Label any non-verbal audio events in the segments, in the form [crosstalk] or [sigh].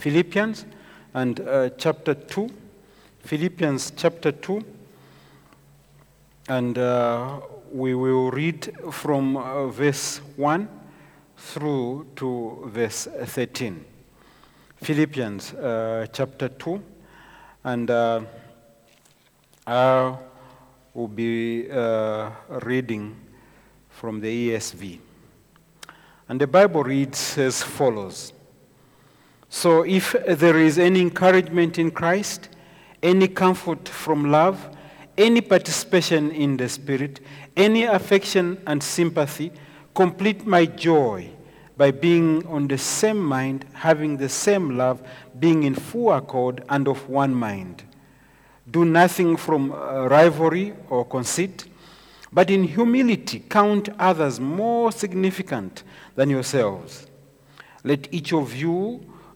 Philippians and uh, chapter 2. Philippians chapter 2. And uh, we will read from uh, verse 1 through to verse 13. Philippians uh, chapter 2. And uh, I will be uh, reading from the ESV. And the Bible reads as follows So if there is any encouragement in Christ, any comfort from love, any participation in the Spirit, any affection and sympathy, complete my joy by being on the same mind, having the same love, being in full accord and of one mind. Do nothing from uh, rivalry or conceit, but in humility count others more significant than yourselves. Let each of you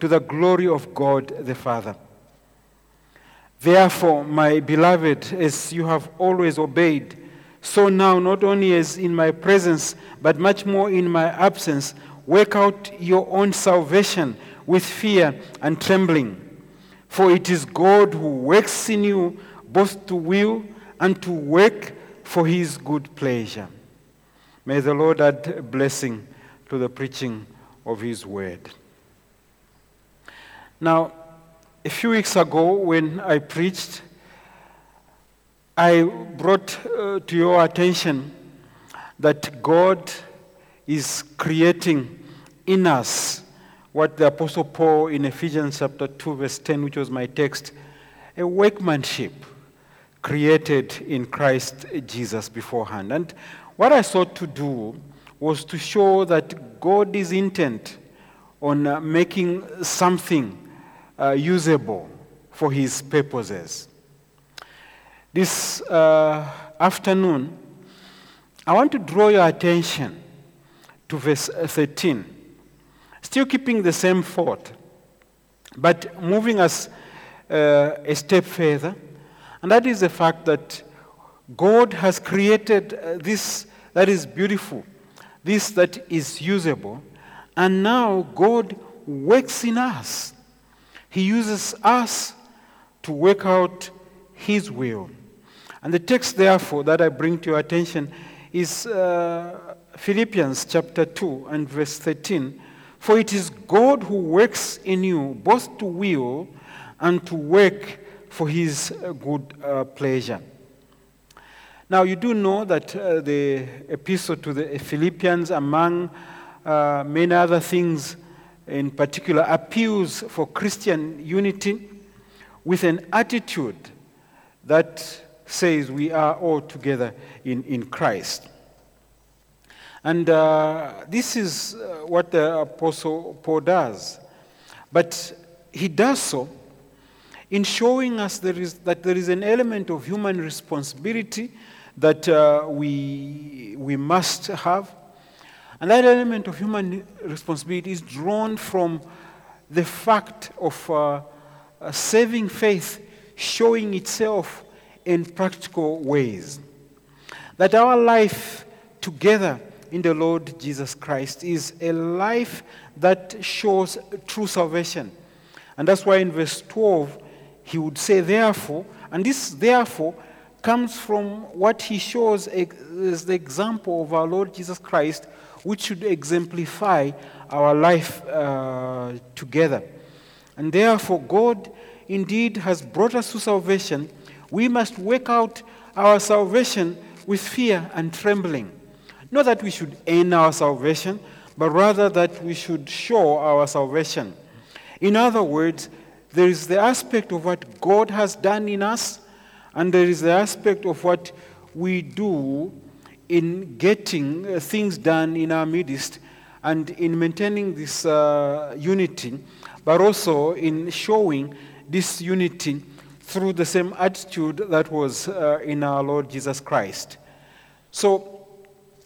to the glory of God the Father. Therefore, my beloved, as you have always obeyed, so now, not only as in my presence, but much more in my absence, work out your own salvation with fear and trembling. For it is God who works in you both to will and to work for his good pleasure. May the Lord add blessing to the preaching of his word. Now, a few weeks ago, when I preached, I brought uh, to your attention that God is creating in us what the Apostle Paul in Ephesians chapter 2, verse 10, which was my text, a workmanship created in Christ Jesus beforehand. And what I sought to do was to show that God is intent on uh, making something uh, usable for his purposes. This uh, afternoon, I want to draw your attention to verse 13. Still keeping the same thought, but moving us uh, a step further, and that is the fact that God has created uh, this that is beautiful, this that is usable, and now God works in us. He uses us to work out His will. And the text, therefore, that I bring to your attention is uh, Philippians chapter 2 and verse 13. For it is God who works in you both to will and to work for his uh, good uh, pleasure. Now, you do know that uh, the epistle to the Philippians, among uh, many other things, in particular, appeals for Christian unity with an attitude that says we are all together in, in Christ. And uh, this is uh, what the Apostle Paul does. But he does so in showing us there is, that there is an element of human responsibility that uh, we, we must have. And that element of human responsibility is drawn from the fact of uh, saving faith showing itself in practical ways. That our life together in the Lord Jesus Christ is a life that shows true salvation. And that's why in verse 12, he would say, therefore, and this therefore comes from what he shows as the example of our Lord Jesus Christ, which should exemplify our life uh, together. And therefore, God indeed has brought us to salvation, we must work out our salvation with fear and trembling. Not that we should earn our salvation, but rather that we should show our salvation. In other words, there is the aspect of what God has done in us, and there is the aspect of what we do in getting uh, things done in our midst and in maintaining this uh, unity, but also in showing this unity through the same attitude that was uh, in our Lord Jesus Christ. So,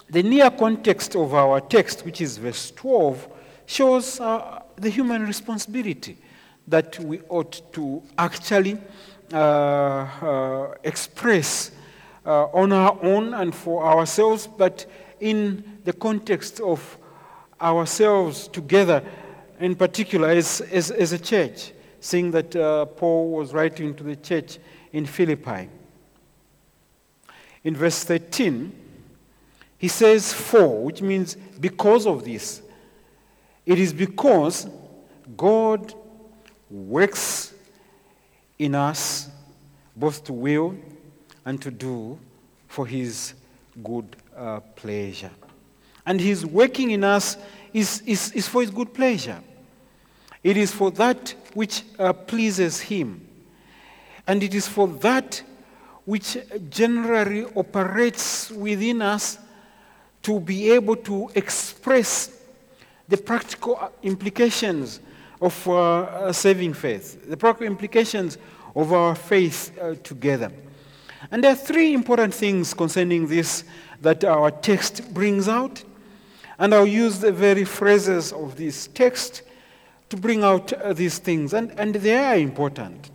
the near context of our text, which is verse 12, shows uh, the human responsibility that we ought to actually uh, uh, express uh, on our own and for ourselves, but in the context of ourselves together, in particular as, as, as a church, seeing that uh, Paul was writing to the church in Philippi. In verse 13, he says, For, which means because of this. It is because God works in us both to will and to do for his good uh, pleasure. And his working in us is, is, is for his good pleasure. It is for that which uh, pleases him. And it is for that which generally operates within us to be able to express the practical uh, implications of uh, saving faith, the practical implications of our faith uh, together. And there are three important things concerning this that our text brings out. And I'll use the very phrases of this text to bring out uh, these things. And, and they are important.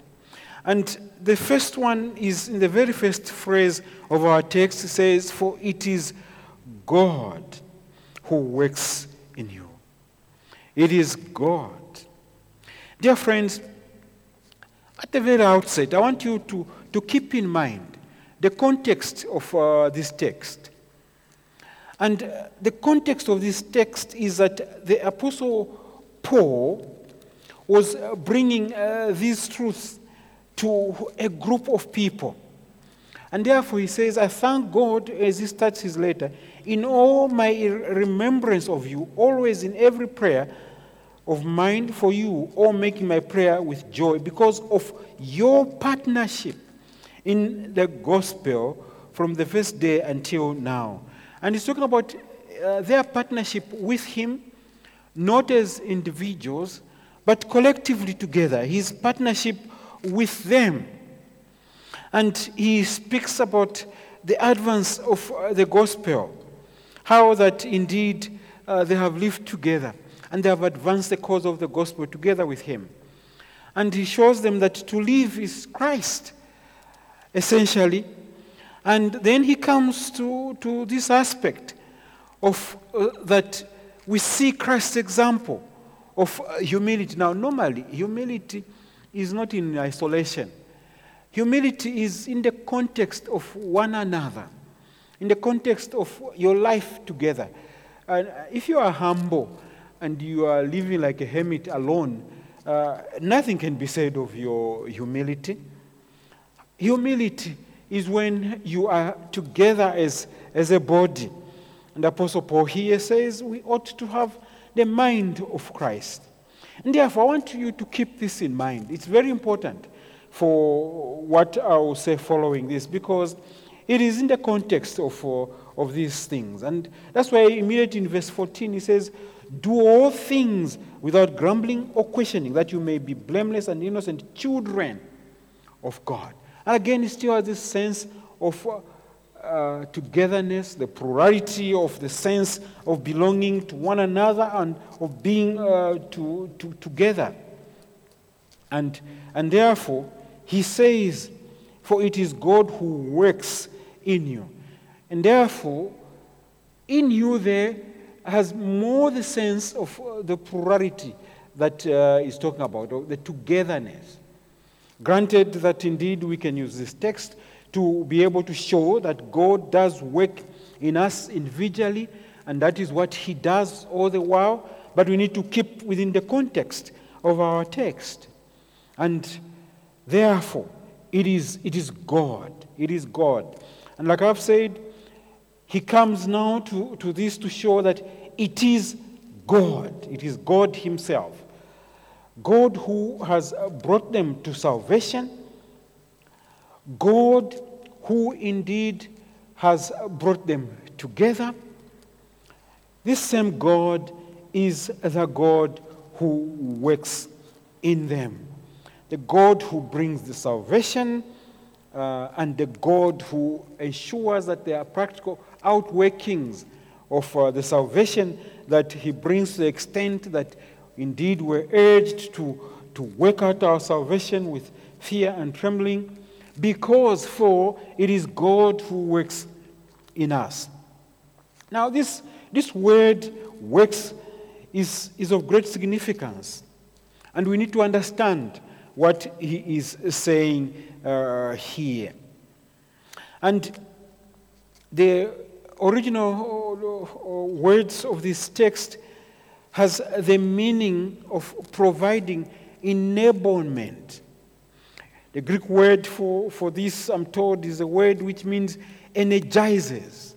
And the first one is in the very first phrase of our text says, For it is God who works in you. It is God. Dear friends, at the very outset, I want you to, to keep in mind the context of uh, this text. And uh, the context of this text is that the Apostle Paul was uh, bringing uh, these truths to a group of people. And therefore, he says, I thank God, as he starts his letter, in all my remembrance of you, always in every prayer of mine for you, all making my prayer with joy because of your partnership in the gospel from the first day until now. And he's talking about uh, their partnership with him, not as individuals, but collectively together. His partnership with them. And he speaks about the advance of uh, the gospel, how that indeed uh, they have lived together and they have advanced the cause of the gospel together with him. And he shows them that to live is Christ essentially. And then he comes to, to this aspect of uh, that we see Christ's example of uh, humility. Now, normally, humility is not in isolation. Humility is in the context of one another, in the context of your life together. And if you are humble and you are living like a hermit alone, uh, nothing can be said of your humility. Humility is when you are together as, as a body. And Apostle Paul here says we ought to have the mind of Christ. And therefore, I want you to keep this in mind. It's very important for what I will say following this because it is in the context of, uh, of these things. And that's why immediately in verse 14 he says, Do all things without grumbling or questioning, that you may be blameless and innocent children of God. And again, still has this sense of uh, togetherness, the plurality of the sense of belonging to one another and of being uh, to, to, together. And, and therefore, he says, For it is God who works in you. And therefore, in you there has more the sense of uh, the plurality that uh, talking about, the togetherness. Granted that indeed we can use this text to be able to show that God does work in us individually, and that is what He does all the while, but we need to keep within the context of our text. And Therefore, it is, it is God. It is God. And like I've said, he comes now to, to this to show that it is God. It is God Himself. God who has brought them to salvation. God who indeed has brought them together. This same God is the God who works in them. The God who brings the salvation uh, and the God who ensures that there are practical outworkings of uh, the salvation that He brings to the extent that indeed we're urged to, to work out our salvation with fear and trembling, because for it is God who works in us. Now, this, this word works is, is of great significance, and we need to understand what he is saying uh, here. And the original uh, words of this text has the meaning of providing enablement. The Greek word for, for this, I'm told, is a word which means energizes.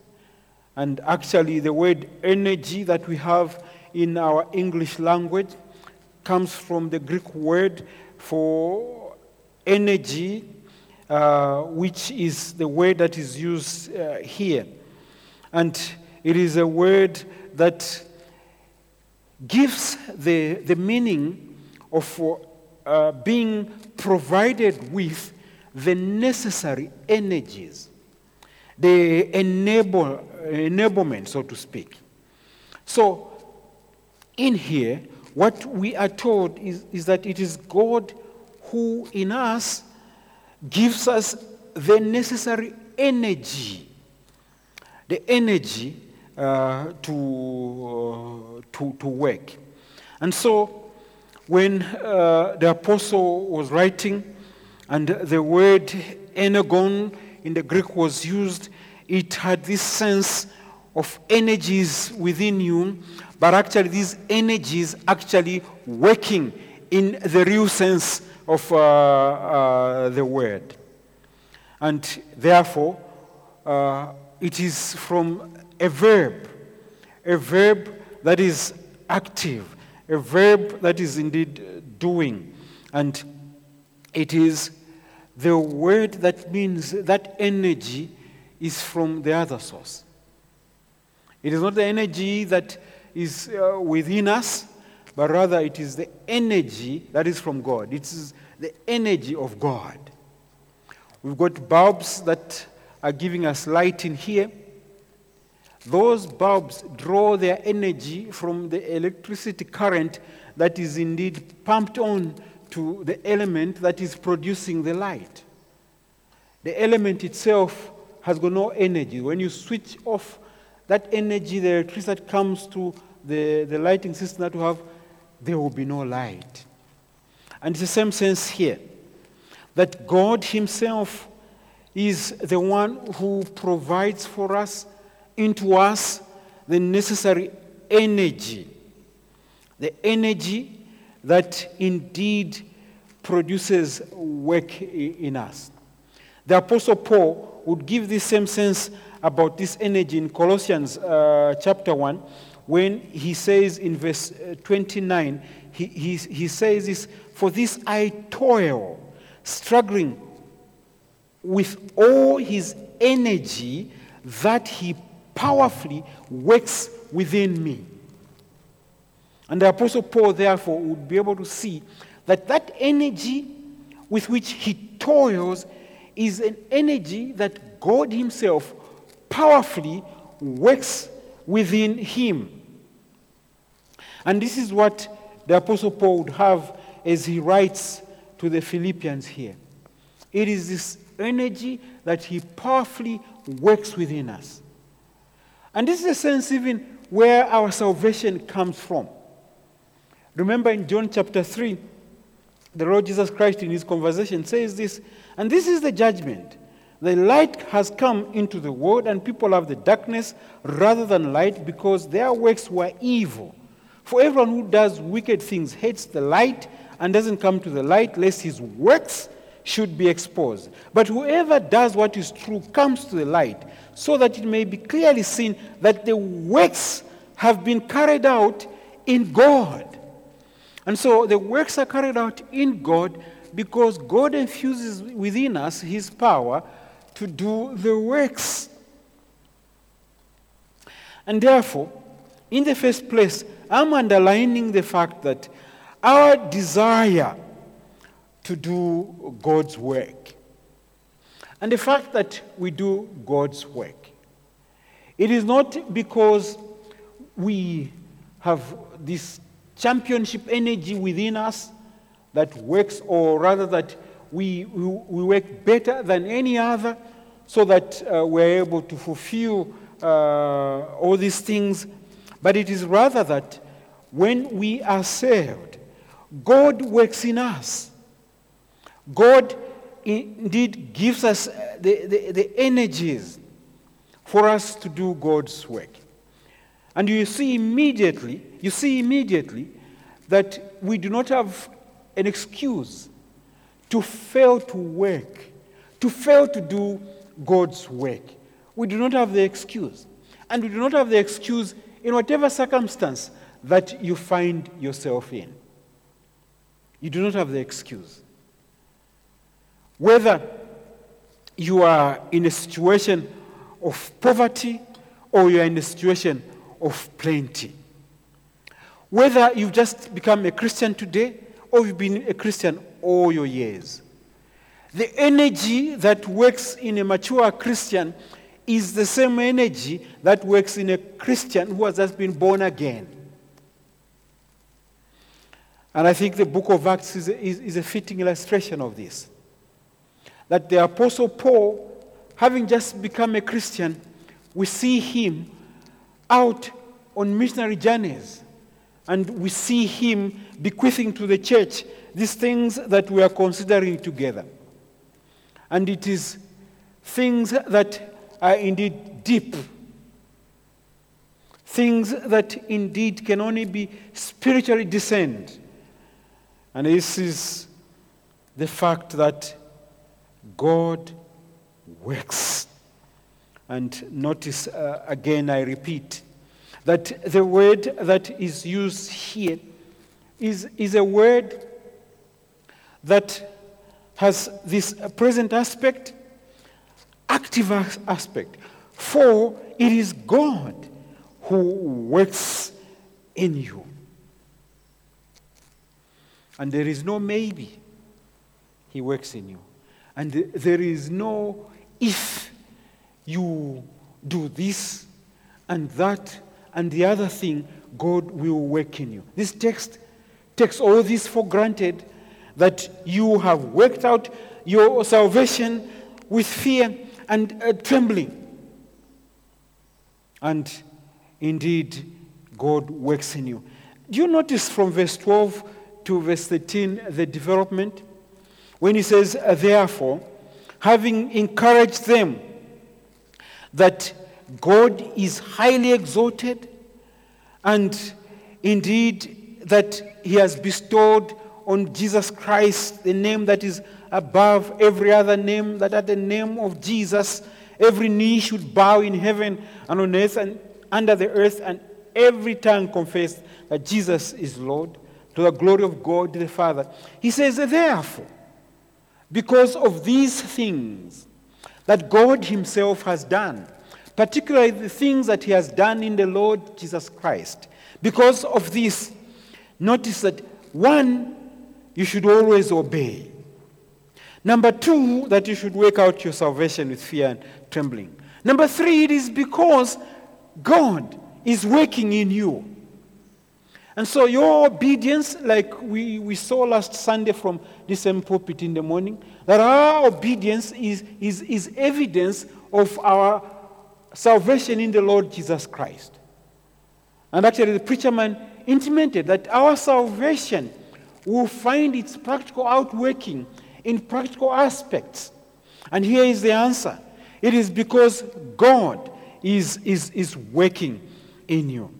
And actually, the word energy that we have in our English language comes from the Greek word for energy, uh, which is the word that is used uh, here. And it is a word that gives the, the meaning of uh, being provided with the necessary energies, the enable, enablement, so to speak. So, in here, what we are told is, is that it is God who in us gives us the necessary energy, the energy uh, to, uh, to, to work. And so, when uh, the apostle was writing, and the word energon in the Greek was used, it had this sense of energies within you, but actually, these energies actually working in the real sense of uh, uh, the word. And therefore, uh, it is from a verb, a verb that is active, a verb that is indeed doing. And it is the word that means that energy is from the other source. It is not the energy that is uh, within us, but rather it is the energy that is from God. It is the energy of God. We've got bulbs that are giving us light in here. Those bulbs draw their energy from the electricity current that is indeed pumped on to the element that is producing the light. The element itself has got no energy. When you switch off that energy, the electricity that comes to the, the lighting system that we have, there will be no light. And it's the same sense here that God Himself is the one who provides for us, into us, the necessary energy. The energy that indeed produces work in us. The Apostle Paul would give this same sense about this energy in Colossians uh, chapter 1 when he says in verse uh, 29, he, he, he says this, For this I toil, struggling with all his energy that he powerfully works within me. And the Apostle Paul, therefore, would be able to see that that energy with which he toils is an energy that God Himself powerfully works within him. And this is what the Apostle Paul would have as he writes to the Philippians here. It is this energy that he powerfully works within us. And this is a sense even where our salvation comes from. Remember in John chapter 3, the Lord Jesus Christ in his conversation says this, and this is the judgment the light has come into the world, and people have the darkness rather than light because their works were evil. For everyone who does wicked things hates the light and doesn't come to the light, lest his works should be exposed. But whoever does what is true comes to the light, so that it may be clearly seen that the works have been carried out in God. And so the works are carried out in God because God infuses within us his power to do the works. And therefore, in the first place, I'm underlining the fact that our desire to do God's work and the fact that we do God's work, it is not because we have this championship energy within us that works, or rather that we, we, we work better than any other so that uh, we're able to fulfill uh, all these things. But it is rather that when we are saved, God works in us. God indeed gives us uh, the, the, the energies for us to do God's work. And you see immediately, you see immediately that we do not have an excuse to fail to work, to fail to do God's work. We do not have the excuse. And we do not have the excuse in whatever circumstance that you find yourself in. You do not have the excuse. Whether you are in a situation of poverty or you are in a situation of plenty. Whether you've just become a Christian today or you've been a Christian all your years. The energy that works in a mature Christian is the same energy that works in a Christian who has just been born again. And I think the book of Acts is a, is, is a fitting illustration of this. That the Apostle Paul, having just become a Christian, we see him out on missionary journeys. And we see him bequeathing to the church these things that we are considering together. And it is things that are indeed deep. Things that indeed can only be spiritually discerned. And this is the fact that God works. And notice uh, again, I repeat, that the word that is used here is, is a word that has this present aspect, active aspect. For it is God who works in you. And there is no maybe. He works in you. And there is no if you do this and that and the other thing, God will work in you. This text takes all this for granted that you have worked out your salvation with fear and uh, trembling. And indeed, God works in you. Do you notice from verse 12 to verse 13 the development? When he says, uh, Therefore, having encouraged them that God is highly exalted, and indeed that He has bestowed on Jesus Christ the name that is above every other name, that at the name of Jesus, every knee should bow in heaven and on earth and under the earth, and every tongue confess that Jesus is Lord, to the glory of God the Father. He says, uh, Therefore, because of these things that God Himself has done, particularly the things that he has done in the Lord Jesus Christ. Because of this, notice that one, you should always obey. Number two, that you should work out your salvation with fear and trembling. Number three, it is because God is working in you. And so your obedience, like we, we saw last Sunday from this same pulpit in the morning, that our obedience is, is, is evidence of our salvation in the Lord Jesus Christ. And actually, the preacher man intimated that our salvation will find its practical outworking in practical aspects. And here is the answer it is because God is, is, is working in you.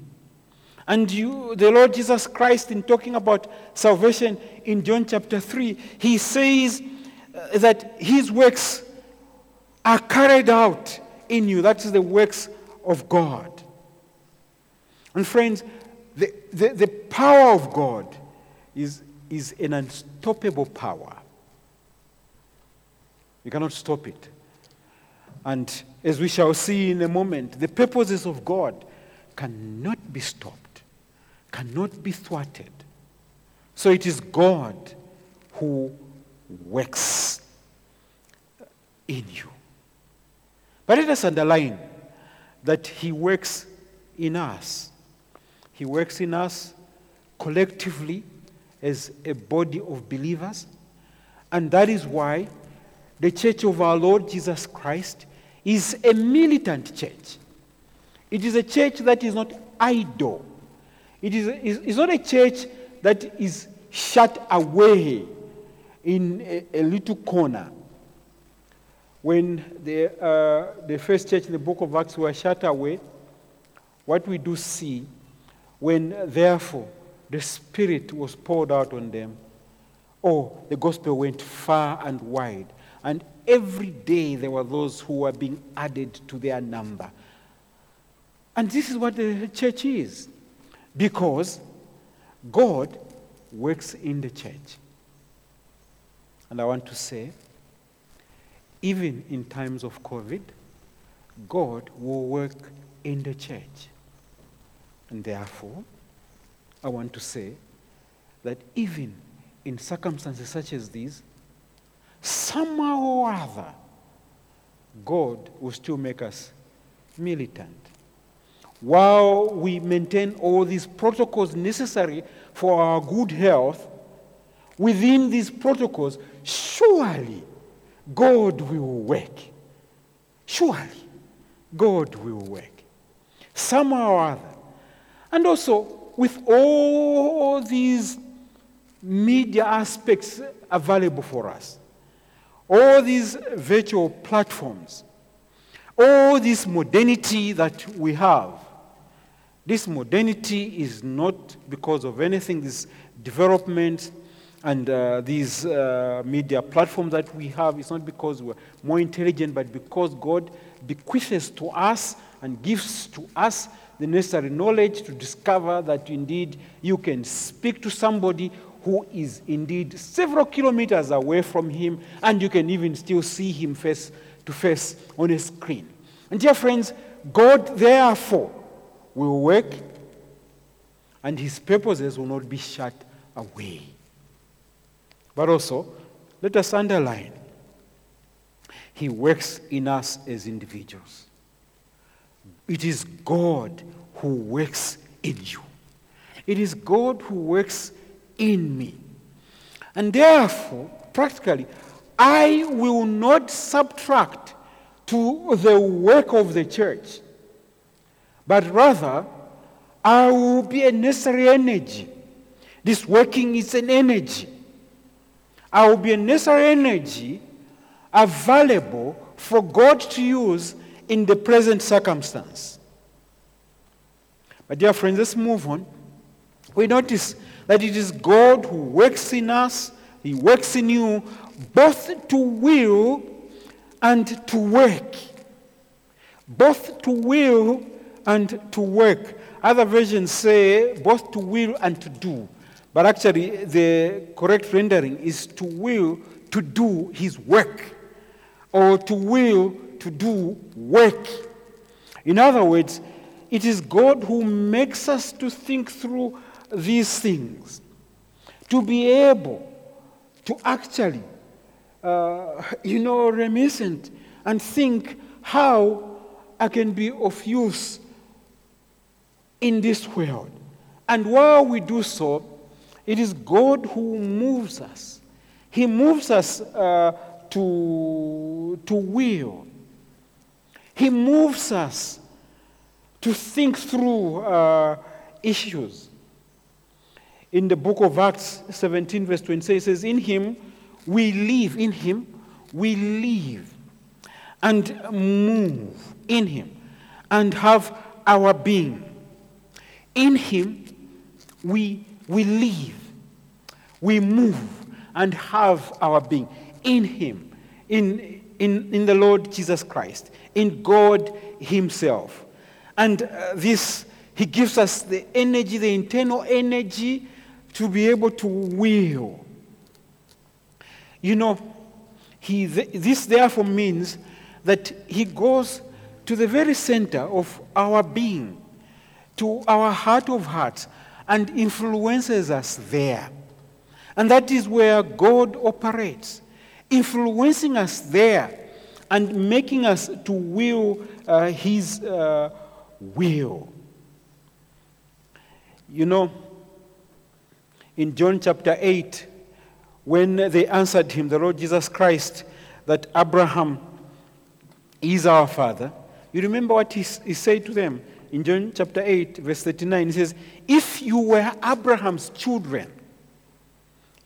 And you, the Lord Jesus Christ, in talking about salvation in John chapter 3, he says uh, that his works are carried out in you. That is the works of God. And friends, the, the, the power of God is, is an unstoppable power. You cannot stop it. And as we shall see in a moment, the purposes of God cannot be stopped, cannot be thwarted. So it is God who works in you. But let us underline that He works in us. He works in us collectively as a body of believers. And that is why the church of our Lord Jesus Christ is a militant church. It is a church that is not idle. It is it's not a church that is shut away in a, a little corner. When the, uh, the first church in the book of Acts were shut away, what we do see when therefore the Spirit was poured out on them, oh, the gospel went far and wide. And every day there were those who were being added to their number. And this is what the church is. Because God works in the church. And I want to say, even in times of COVID, God will work in the church. And therefore, I want to say that even in circumstances such as these, somehow or other, God will still make us militant. While we maintain all these protocols necessary for our good health, within these protocols, surely God will work. Surely God will work. Somehow or other. And also, with all these media aspects available for us, all these virtual platforms, all this modernity that we have, this modernity is not because of anything, this development and uh, these uh, media platforms that we have, it's not because we're more intelligent, but because God bequeaths to us and gives to us the necessary knowledge to discover that indeed you can speak to somebody who is indeed several kilometers away from him, and you can even still see him face to face on a screen. And dear friends, God therefore will work, and his purposes will not be shut away. But also, let us underline he works in us as individuals. It is God who works in you. It is God who works in me. And therefore, practically, I will not subtract to the work of the church, but rather, I will be a necessary energy. This working is an energy. I will be a necessary energy available for God to use in the present circumstance. But, dear friends, let's move on. We notice that it is God who works in us, He works in you, both to will and to work. Both to will and to work. Other versions say both to will and to do. But actually, the correct rendering is to will to do his work, or to will to do work. In other words, it is God who makes us to think through these things, to be able to actually, uh, you know, reminiscent and think how I can be of use in this world. And while we do so, it is God who moves us. He moves us uh, to, to will. He moves us to think through uh, issues. In the book of Acts 17, verse 26, it says, In him we live, in him we live and move in him and have our being. In him we we live, we move, and have our being. in Him, in, in, in the Lord Jesus Christ, in God Himself. And uh, this, He gives us the energy, the internal energy to be able to will. You know, he, this therefore means that He goes to the very center of our being, to our heart of hearts, and influences us there. And that is where God operates, influencing us there and making us to will uh, His uh, will. You know, in John chapter 8, when they answered him, the Lord Jesus Christ, that Abraham is our father, you remember what he, he said to them in John chapter 8, verse 39? He says, If you were Abraham's children,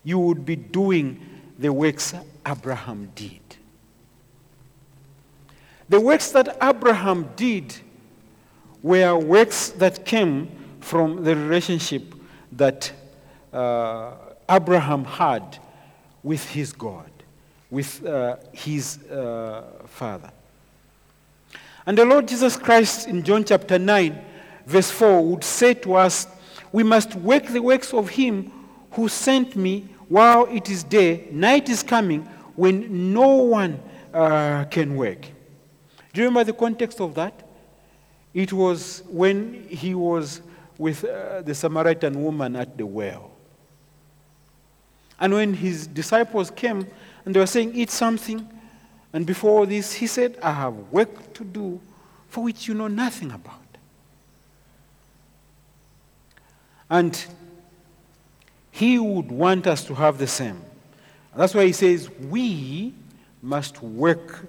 you would be doing the works Abraham did. The works that Abraham did were works that came from the relationship that uh, Abraham had with his God, with uh, his uh, Father. And the Lord Jesus Christ in John chapter 9, verse 4, would say to us, We must work the works of him who sent me while it is day. Night is coming when no one uh, can work. Do you remember the context of that? It was when he was with uh, the Samaritan woman at the well. And when his disciples came and they were saying, Eat something, and before this, he said, I have work to do for which you know nothing about. And he would want us to have the same. That's why he says, We must work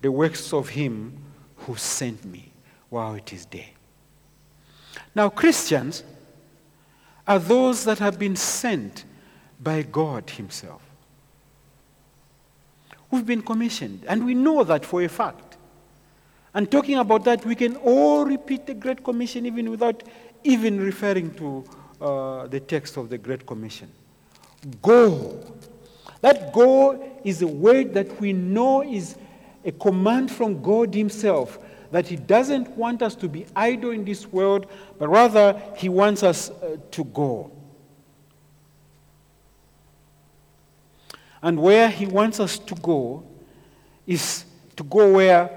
the works of him who sent me while it is day. Now, Christians are those that have been sent by God Himself. We've been commissioned, and we know that for a fact. And talking about that, we can all repeat the Great Commission even without even referring to uh, the text of the Great Commission. Go. That go is a word that we know is a command from God Himself that He doesn't want us to be idle in this world, but rather He wants us uh, to go. And where He wants us to go is to go where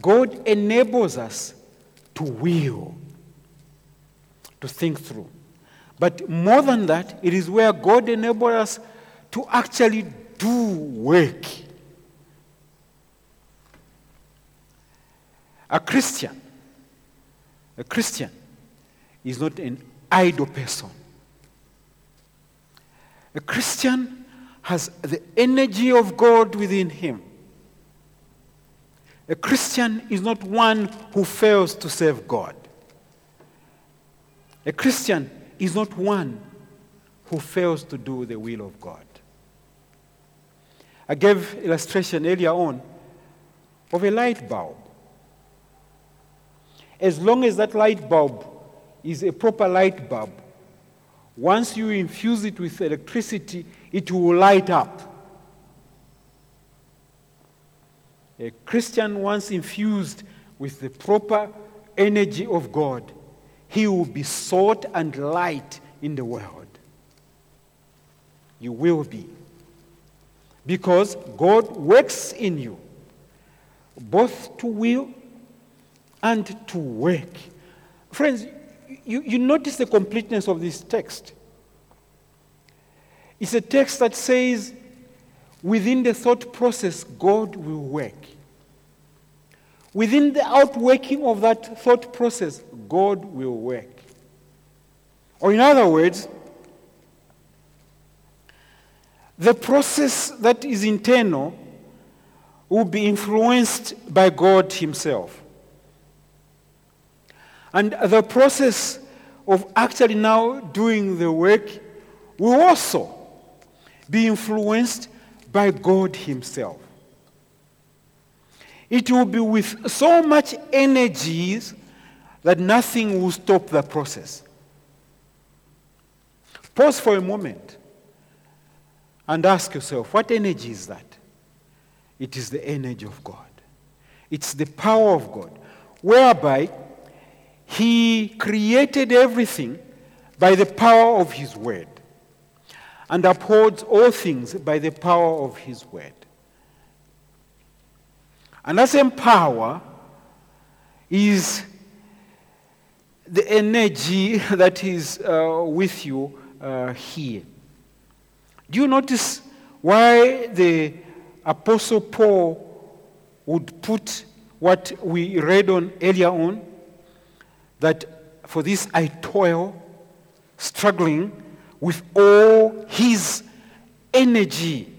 God enables us to will, to think through. But more than that, it is where God enables us to actually do work. A Christian, a Christian is not an idle person. A Christian has the energy of God within him. A Christian is not one who fails to serve God. A Christian is not one who fails to do the will of God. I gave illustration earlier on of a light bulb. As long as that light bulb is a proper light bulb, once you infuse it with electricity, it will light up. A Christian, once infused with the proper energy of God, he will be salt and light in the world. You will be. Because God works in you, both to will and to work. Friends, you, you notice the completeness of this text. It's a text that says, within the thought process, God will work. Within the outworking of that thought process, God will work. Or, in other words, the process that is internal will be influenced by God Himself. And the process of actually now doing the work will also be influenced by God Himself. It will be with so much energy that nothing will stop the process. Pause for a moment and ask yourself what energy is that? it is the energy of God. It's the power of God, whereby He created everything by the power of His word and upholds all things by the power of His word. And that same power is the energy [laughs] that is uh, with you uh, here. Do you notice why the Apostle Paul would put what we read on earlier on? That for this I toil, struggling with all his energy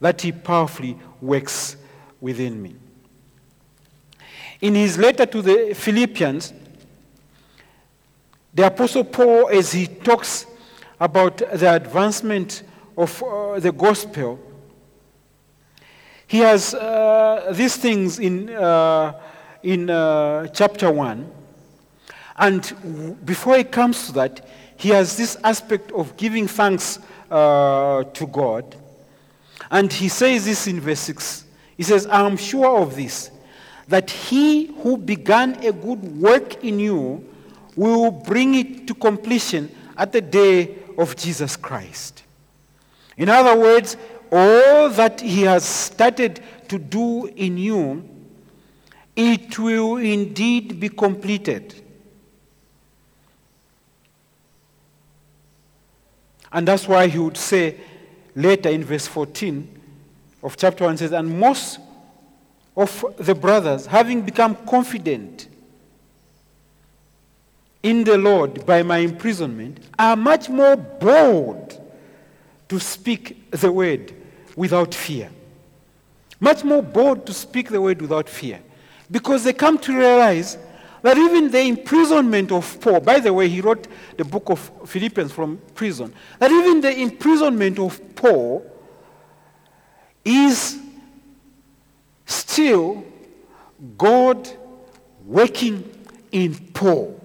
that he powerfully works within me. In his letter to the Philippians, the Apostle Paul, as he talks about the advancement of uh, the gospel, he has uh, these things in, uh, in uh, chapter 1. And before he comes to that, he has this aspect of giving thanks uh, to God. And he says this in verse 6. He says, I am sure of this, that he who began a good work in you will bring it to completion at the day of Jesus Christ. In other words, all that he has started to do in you, it will indeed be completed. And that's why he would say later in verse 14 of chapter 1 says, And most of the brothers, having become confident in the Lord by my imprisonment are much more bold to speak the word without fear. Much more bold to speak the word without fear. Because they come to realize that even the imprisonment of Paul, by the way, he wrote the book of Philippians from prison, that even the imprisonment of Paul is still God working in Paul.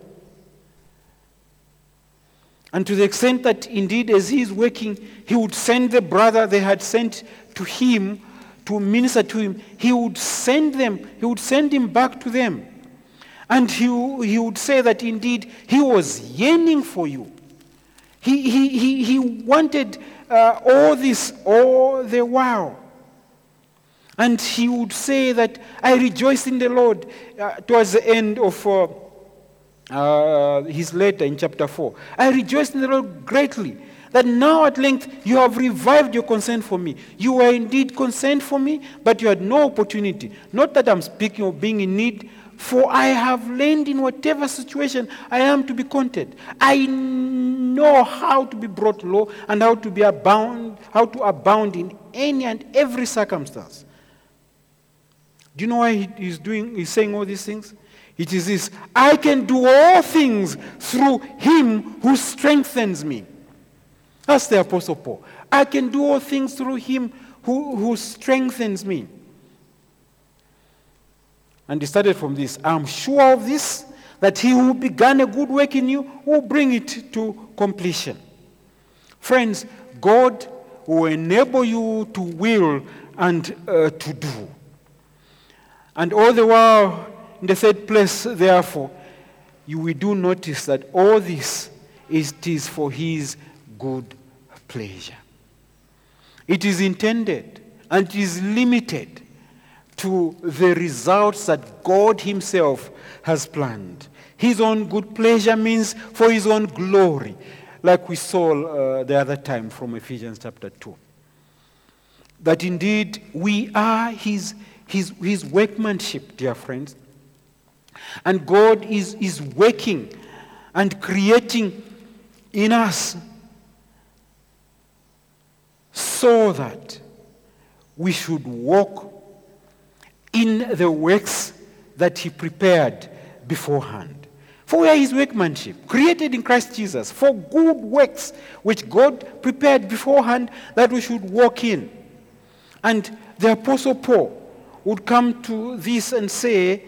And to the extent that indeed, as he is working, he would send the brother they had sent to him to minister to him. He would send them, he would send him back to them. And he, he would say that indeed he was yearning for you. He, he, he, he wanted uh, all this all the while. And he would say that I rejoice in the Lord uh, towards the end of. Uh, uh, his letter in chapter 4. I rejoice in the Lord greatly that now at length you have revived your concern for me. You were indeed concerned for me, but you had no opportunity. Not that I'm speaking of being in need, for I have learned in whatever situation I am to be content. I know how to be brought low and how to be abound, how to abound in any and every circumstance. Do you know why he's doing he's saying all these things? It is this I can do all things through him who strengthens me. That's the Apostle Paul. I can do all things through him who, who strengthens me. And he started from this I'm sure of this, that he who began a good work in you will bring it to completion. Friends, God will enable you to will and uh, to do. And all the while, in the third place, therefore, you will do notice that all this is, it is for his good pleasure. It is intended and it is limited to the results that God Himself has planned. His own good pleasure means for His own glory, like we saw uh, the other time from Ephesians chapter 2. That indeed we are His, his, his workmanship, dear friends. And God is, is working and creating in us so that we should walk in the works that He prepared beforehand. For we are His workmanship, created in Christ Jesus, for good works which God prepared beforehand that we should walk in. And the Apostle Paul would come to this and say,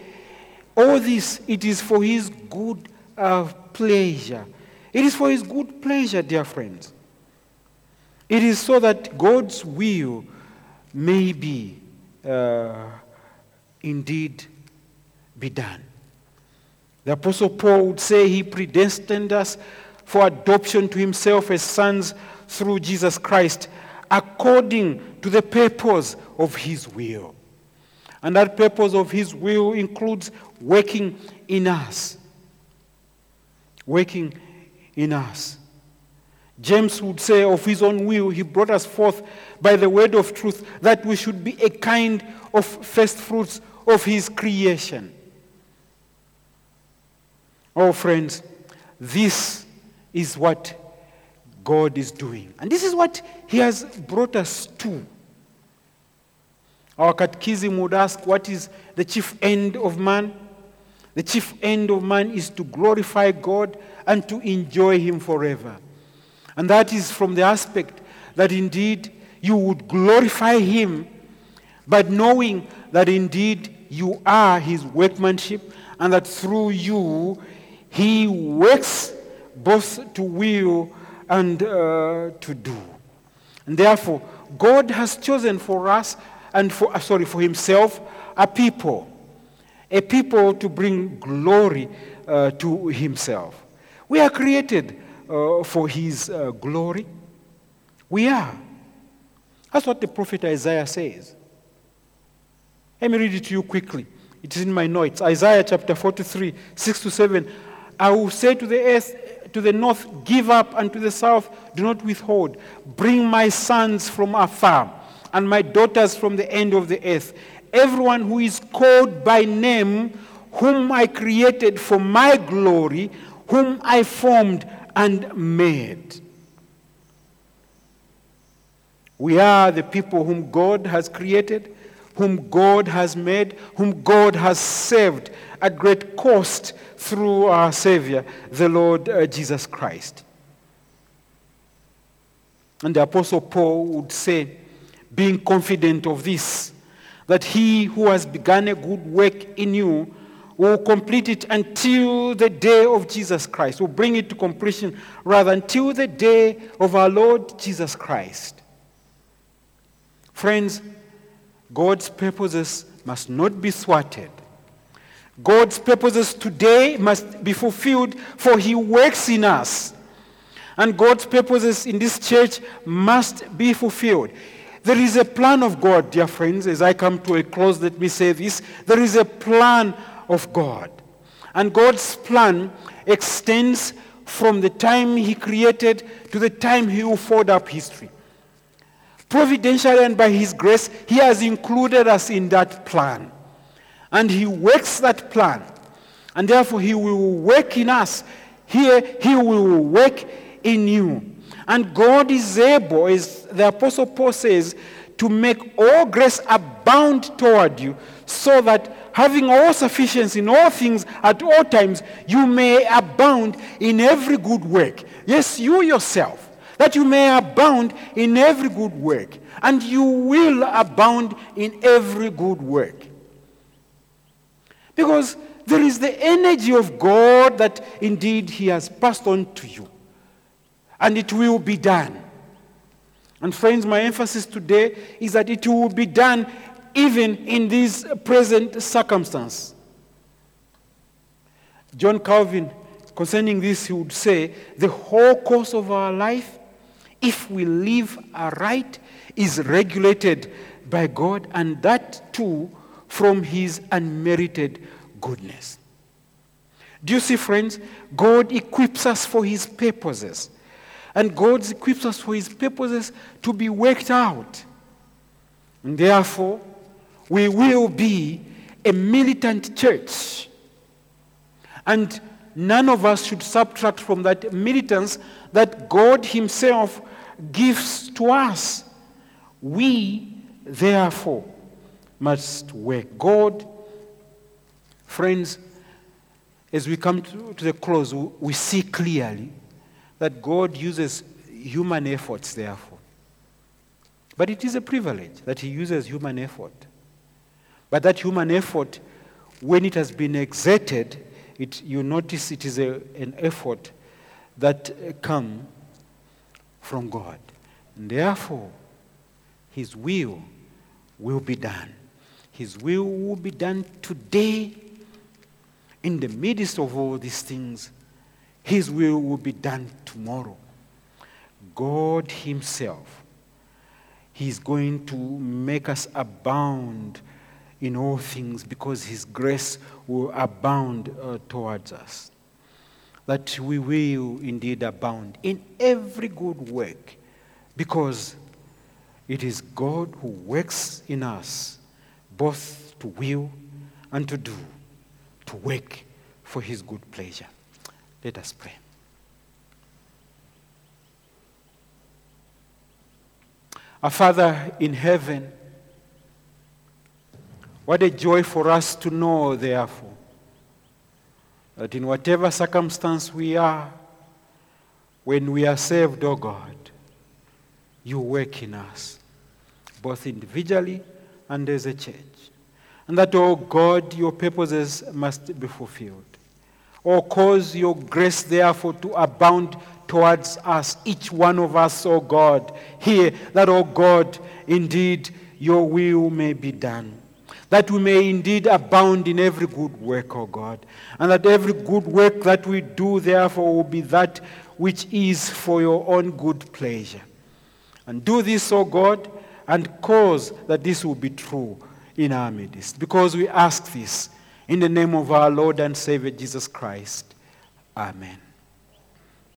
all this, it is for his good uh, pleasure. It is for his good pleasure, dear friends. It is so that God's will may be uh, indeed be done. The Apostle Paul would say he predestined us for adoption to himself as sons through Jesus Christ, according to the purpose of his will. And that purpose of his will includes working in us. Working in us. James would say of his own will, he brought us forth by the word of truth that we should be a kind of first fruits of his creation. Oh, friends, this is what God is doing. And this is what He has brought us to. Our catechism would ask, What is the chief end of man? The chief end of man is to glorify God and to enjoy Him forever. And that is from the aspect that indeed you would glorify Him, but knowing that indeed you are His workmanship and that through you He works both to will and uh, to do. And therefore, God has chosen for us and for, uh, sorry, for himself a people, a people to bring glory uh, to himself. We are created uh, for his uh, glory. We are. That's what the prophet Isaiah says. Let me read it to you quickly. It is in my notes. Isaiah chapter 43, 6 to 7. I will say to the earth, to the north, give up, and to the south, do not withhold. Bring my sons from afar, and my daughters from the end of the earth. Everyone who is called by name, whom I created for my glory, whom I formed and made. We are the people whom God has created, whom God has made, whom God has saved at great cost through our Savior, the Lord uh, Jesus Christ. And the Apostle Paul would say, being confident of this, that he who has begun a good work in you will complete it until the day of Jesus Christ, will bring it to completion, rather, until the day of our Lord Jesus Christ. Friends, God's purposes must not be thwarted. God's purposes today must be fulfilled, for He works in us. And God's purposes in this church must be fulfilled. There is a plan of God, dear friends. As I come to a close, let me say this. There is a plan of God. And God's plan extends from the time He created to the time He will fold up history. Providentially and by His grace, He has included us in that plan. And He works that plan. And therefore, He will work in us. Here, He will work in you. And God is able, as the Apostle Paul says, to make all grace abound toward you, so that having all sufficiency in all things at all times, you may abound in every good work. Yes, you yourself, that you may abound in every good work. And you will abound in every good work. Because there is the energy of God that indeed He has passed on to you. And it will be done. And friends, my emphasis today is that it will be done even in this present circumstance. John Calvin, concerning this, he would say, the whole course of our life, if we live aright, is regulated by God, and that too from his unmerited goodness. Do you see, friends? God equips us for his purposes. And God equips us for his purposes to be worked out. And therefore, we will be a militant church. And none of us should subtract from that militance that God Himself gives to us. We, therefore, must work. God, friends, as we come to, to the close, we see clearly that God uses human efforts, therefore. But it is a privilege that He uses human effort. But that human effort, when it has been exerted, it, you notice it is a, an effort that come from God. And therefore, His will will be done. His will will be done today. In the midst of all these things, His will will be done tomorrow. God Himself, He's going to make us abound in all things because His grace will abound uh, towards us. That we will indeed abound in every good work because it is God who works in us both to will and to do, to work for His good pleasure. Let us pray. Our Father in heaven, what a joy for us to know, therefore, that in whatever circumstance we are, when we are saved, O oh God, you work in us, both individually and as a church. And that, O oh God, your purposes must be fulfilled. Or cause your grace, therefore, to abound towards us, each one of us, O oh God, here, that, O oh God, indeed your will may be done that we may indeed abound in every good work, O God, and that every good work that we do, therefore, will be that which is for your own good pleasure. And do this, O God, and cause that this will be true in our midst, because we ask this in the name of our Lord and Savior Jesus Christ. Amen.